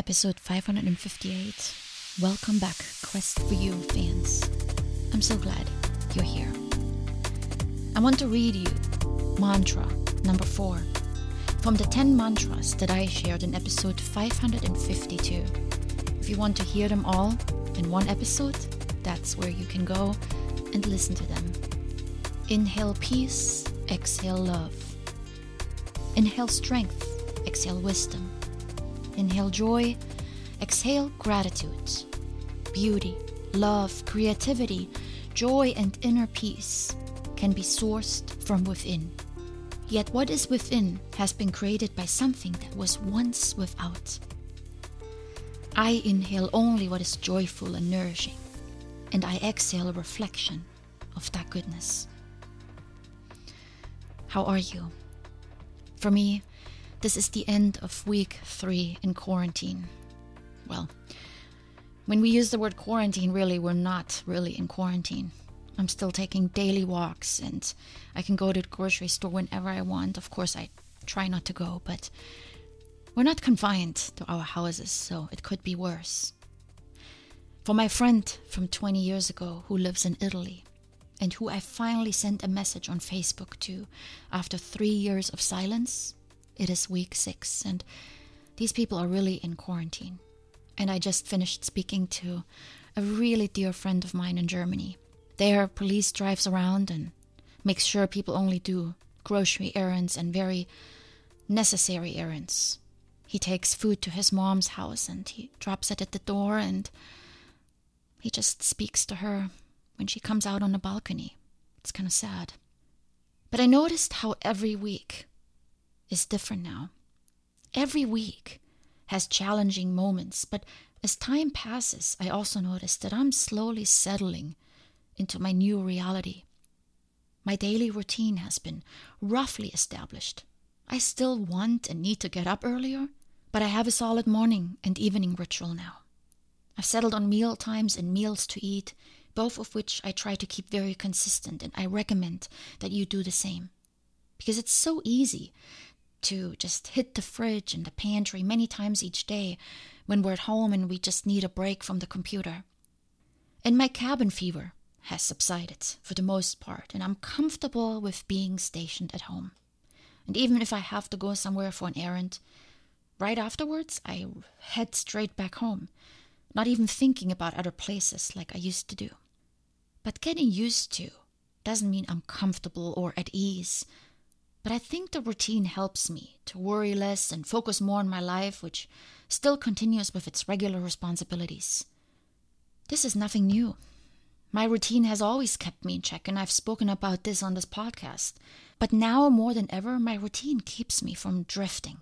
episode 558. Welcome back, Quest for You fans. I'm so glad you're here. I want to read you mantra number four from the 10 mantras that I shared in episode 552. If you want to hear them all in one episode, that's where you can go and listen to them. Inhale peace, exhale love. Inhale strength, exhale wisdom. Inhale joy, exhale gratitude. Beauty, love, creativity, joy, and inner peace can be sourced from within. Yet what is within has been created by something that was once without. I inhale only what is joyful and nourishing, and I exhale a reflection of that goodness. How are you? For me, this is the end of week three in quarantine. Well, when we use the word quarantine, really, we're not really in quarantine. I'm still taking daily walks and I can go to the grocery store whenever I want. Of course, I try not to go, but we're not confined to our houses, so it could be worse. For my friend from 20 years ago who lives in Italy and who I finally sent a message on Facebook to after three years of silence, it is week six, and these people are really in quarantine. And I just finished speaking to a really dear friend of mine in Germany. There, police drives around and makes sure people only do grocery errands and very necessary errands. He takes food to his mom's house and he drops it at the door and he just speaks to her when she comes out on the balcony. It's kind of sad. But I noticed how every week is different now. Every week has challenging moments, but as time passes, I also notice that I'm slowly settling into my new reality. My daily routine has been roughly established. I still want and need to get up earlier, but I have a solid morning and evening ritual now. I've settled on meal times and meals to eat, both of which I try to keep very consistent, and I recommend that you do the same. Because it's so easy to just hit the fridge and the pantry many times each day when we're at home and we just need a break from the computer. And my cabin fever has subsided for the most part, and I'm comfortable with being stationed at home. And even if I have to go somewhere for an errand, right afterwards I head straight back home, not even thinking about other places like I used to do. But getting used to doesn't mean I'm comfortable or at ease but I think the routine helps me to worry less and focus more on my life, which still continues with its regular responsibilities. This is nothing new. My routine has always kept me in check, and I've spoken about this on this podcast. But now more than ever, my routine keeps me from drifting.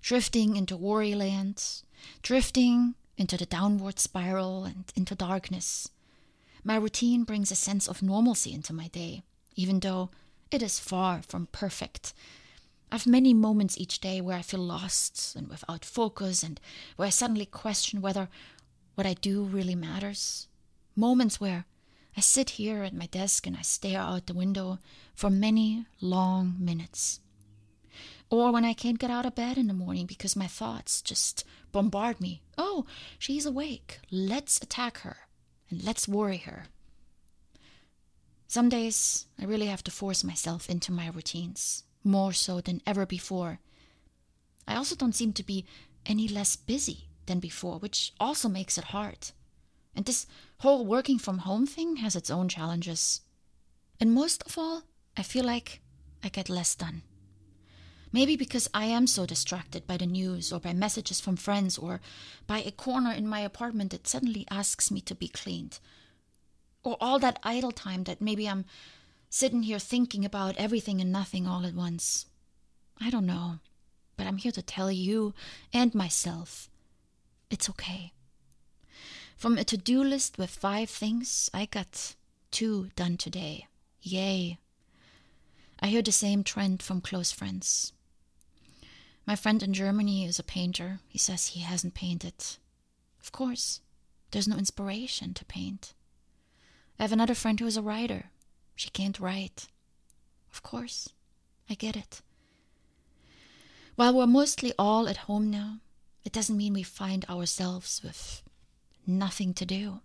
Drifting into worry lands, drifting into the downward spiral and into darkness. My routine brings a sense of normalcy into my day, even though it is far from perfect. I've many moments each day where I feel lost and without focus, and where I suddenly question whether what I do really matters. Moments where I sit here at my desk and I stare out the window for many long minutes. Or when I can't get out of bed in the morning because my thoughts just bombard me. Oh, she's awake. Let's attack her and let's worry her. Some days I really have to force myself into my routines, more so than ever before. I also don't seem to be any less busy than before, which also makes it hard. And this whole working from home thing has its own challenges. And most of all, I feel like I get less done. Maybe because I am so distracted by the news or by messages from friends or by a corner in my apartment that suddenly asks me to be cleaned or all that idle time that maybe I'm sitting here thinking about everything and nothing all at once. I don't know, but I'm here to tell you and myself it's okay. From a to do list with five things, I got two done today. Yay. I hear the same trend from close friends. My friend in Germany is a painter. He says he hasn't painted. Of course, there's no inspiration to paint. I have another friend who is a writer. She can't write. Of course, I get it. While we're mostly all at home now, It doesn't mean we find ourselves with nothing to do.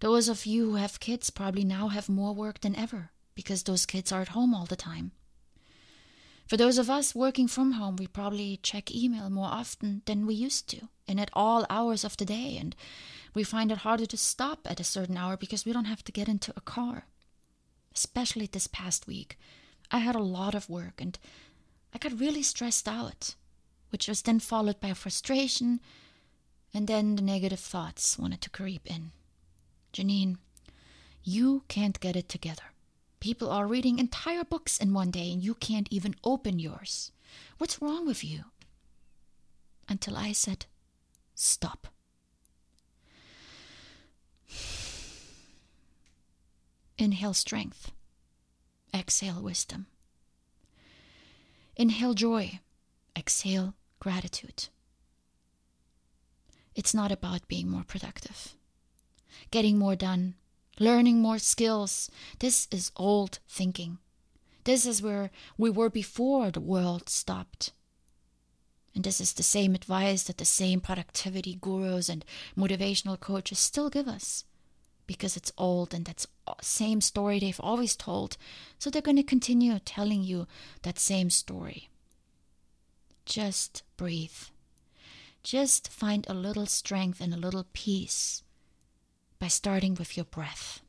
Those of you who have kids probably now have more work than ever because those kids are at home all the time. For those of us working from home, we probably check email more often than we used to and at all hours of the day, and we find it harder to stop at a certain hour because we don't have to get into a car. Especially this past week, I had a lot of work and I got really stressed out, which was then followed by frustration, and then the negative thoughts wanted to creep in. Janine, you can't get it together. People are reading entire books in one day and you can't even open yours. What's wrong with you? Until I said, Stop. Inhale strength. Exhale wisdom. Inhale joy. Exhale gratitude. It's not about being more productive, getting more done, learning more skills. This is old thinking. This is where we were before the world stopped. And this is the same advice that the same productivity gurus and motivational coaches still give us because it's old and that's same story they've always told. So they're going to continue telling you that same story. Just breathe. Just find a little strength and a little peace by starting with your breath.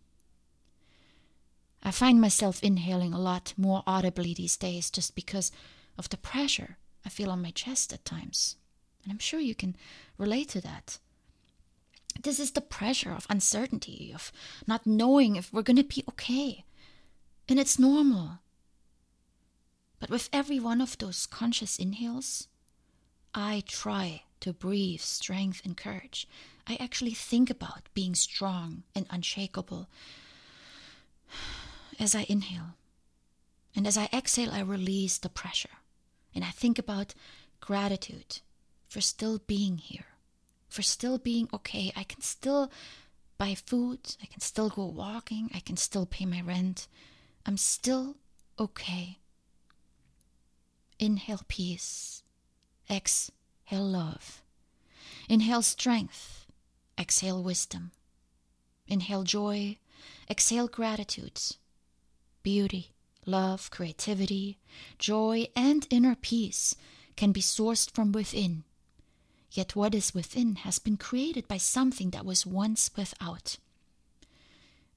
I find myself inhaling a lot more audibly these days just because of the pressure I feel on my chest at times. And I'm sure you can relate to that. This is the pressure of uncertainty, of not knowing if we're going to be okay. And it's normal. But with every one of those conscious inhales, I try to breathe strength and courage. I actually think about being strong and unshakable as I inhale. And as I exhale, I release the pressure. And I think about gratitude for still being here, for still being okay. I can still buy food, I can still go walking, I can still pay my rent. I'm still okay. Inhale peace, exhale love. Inhale strength, exhale wisdom. Inhale joy, exhale gratitude, beauty, love, creativity, joy, and inner peace can be sourced from within. Yet what is within has been created by something that was once without.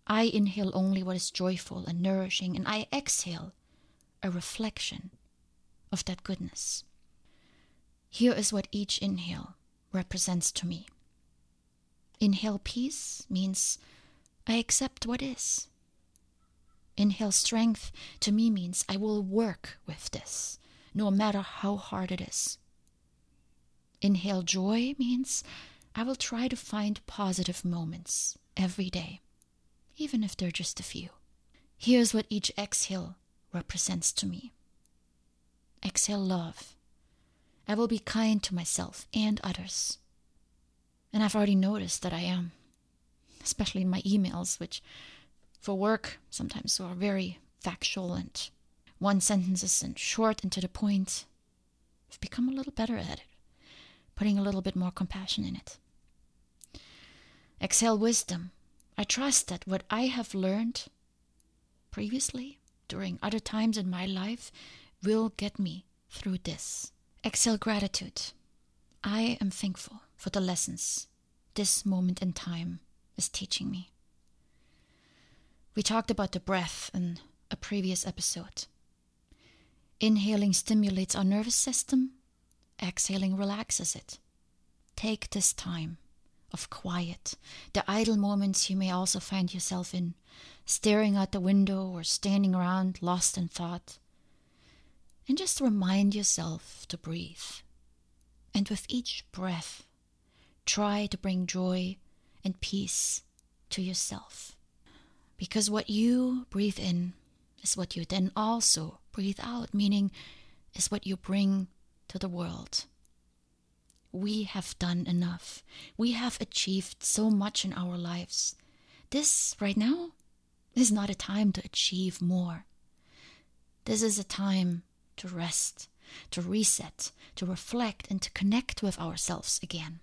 I inhale only what is joyful and nourishing, and I exhale a reflection of that goodness. Here is what each inhale represents to me. Inhale peace means I accept what is. Inhale strength to me means I will work with this, no matter how hard it is. Inhale joy means I will try to find positive moments every day, even if they're just a few. Here's what each exhale represents to me. Exhale love. I will be kind to myself and others. And I've already noticed that I am, especially in my emails, which for work sometimes are very factual and one sentences and short and to the point. I've become a little better at it, putting a little bit more compassion in it. Exhale wisdom. I trust that what I have learned previously, during other times in my life, will get me through this. Exhale gratitude. I am thankful for the lessons this moment in time is teaching me. We talked about the breath in a previous episode. Inhaling stimulates our nervous system, exhaling relaxes it. Take this time of quiet, the idle moments you may also find yourself in, staring out the window or standing around lost in thought. And just remind yourself to breathe. And with each breath, try to bring joy and peace to yourself. Because what you breathe in is what you then also breathe out, meaning is what you bring to the world. We have done enough. We have achieved so much in our lives. This, right now, is not a time to achieve more. This is a time to rest, to reset, to reflect, and to connect with ourselves again.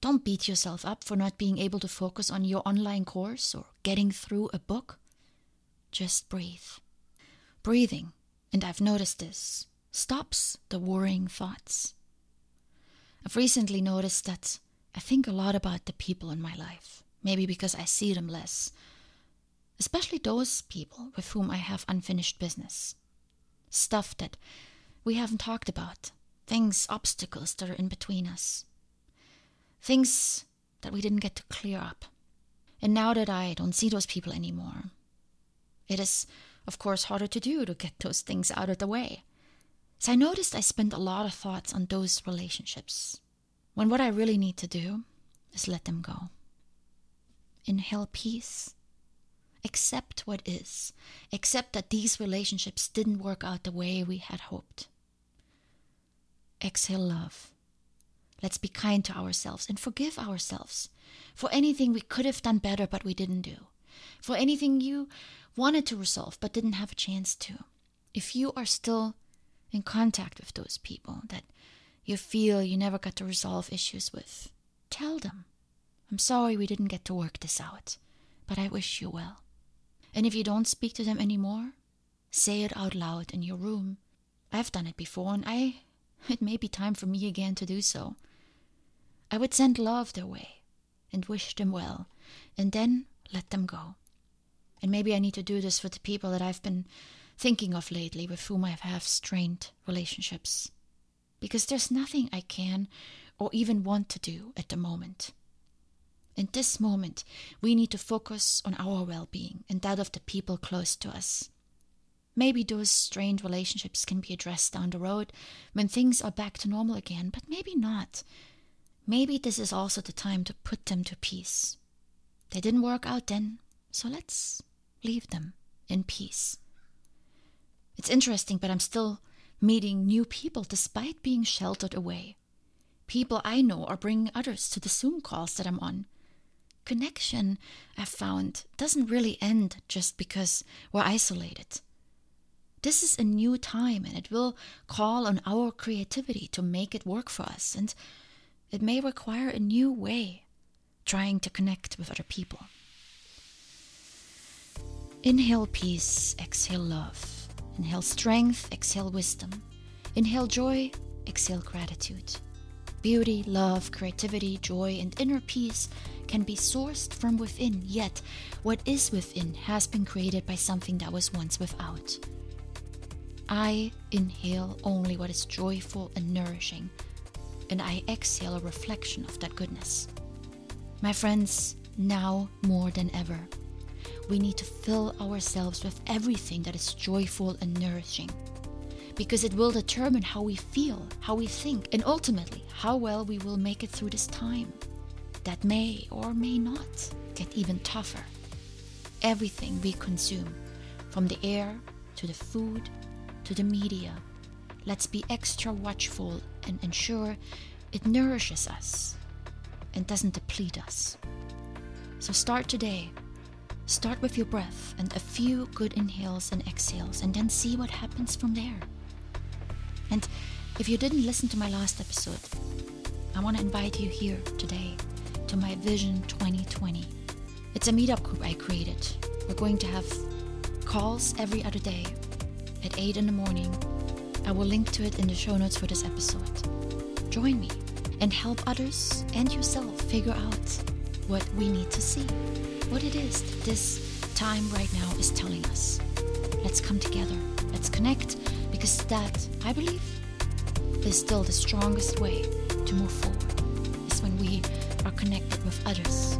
Don't beat yourself up for not being able to focus on your online course or getting through a book. Just breathe. Breathing, and I've noticed this, stops the worrying thoughts. I've recently noticed that I think a lot about the people in my life, maybe because I see them less, especially those people with whom I have unfinished business. Stuff that we haven't talked about, things, obstacles that are in between us, things that we didn't get to clear up. And now that I don't see those people anymore, it is, of course, harder to do to get those things out of the way. So I noticed I spent a lot of thoughts on those relationships, when what I really need to do is let them go. Inhale peace. Accept what is. Accept that these relationships didn't work out the way we had hoped. Exhale love. Let's be kind to ourselves and forgive ourselves for anything we could have done better but we didn't do, for anything you wanted to resolve but didn't have a chance to. If you are still in contact with those people that you feel you never got to resolve issues with, tell them, I'm sorry we didn't get to work this out, but I wish you well. And if you don't speak to them anymore, say it out loud in your room. I've done it before, and I it may be time for me again to do so. I would send love their way and wish them well, and then let them go. And maybe I need to do this for the people that I've been thinking of lately with whom I have strained relationships. Because there's nothing I can or even want to do at the moment. In this moment, we need to focus on our well being and that of the people close to us. Maybe those strained relationships can be addressed down the road when things are back to normal again, but maybe not. Maybe this is also the time to put them to peace. They didn't work out then, so let's leave them in peace. It's interesting, but I'm still meeting new people despite being sheltered away. People I know are bringing others to the Zoom calls that I'm on. Connection, I've found, doesn't really end just because we're isolated. This is a new time and it will call on our creativity to make it work for us, and it may require a new way trying to connect with other people. Inhale peace, exhale love. Inhale strength, exhale wisdom. Inhale joy, exhale gratitude. Beauty, love, creativity, joy, and inner peace can be sourced from within, yet what is within has been created by something that was once without. I inhale only what is joyful and nourishing, and I exhale a reflection of that goodness. My friends, now more than ever, we need to fill ourselves with everything that is joyful and nourishing. Because it will determine how we feel, how we think, and ultimately how well we will make it through this time. That may or may not get even tougher. Everything we consume, from the air to the food to the media, let's be extra watchful and ensure it nourishes us and doesn't deplete us. So start today Start with your breath and a few good inhales and exhales, and then see what happens from there. And if you didn't listen to my last episode, I want to invite you here today to my Vision 2020. It's a meetup group I created. We're going to have calls every other day at 8 in the morning. I will link to it in the show notes for this episode. Join me and help others and yourself figure out what we need to see what it is that this time right now is telling us. Let's come together. Let's connect because that, I believe, is still the strongest way to move forward. Is when we are connected with others.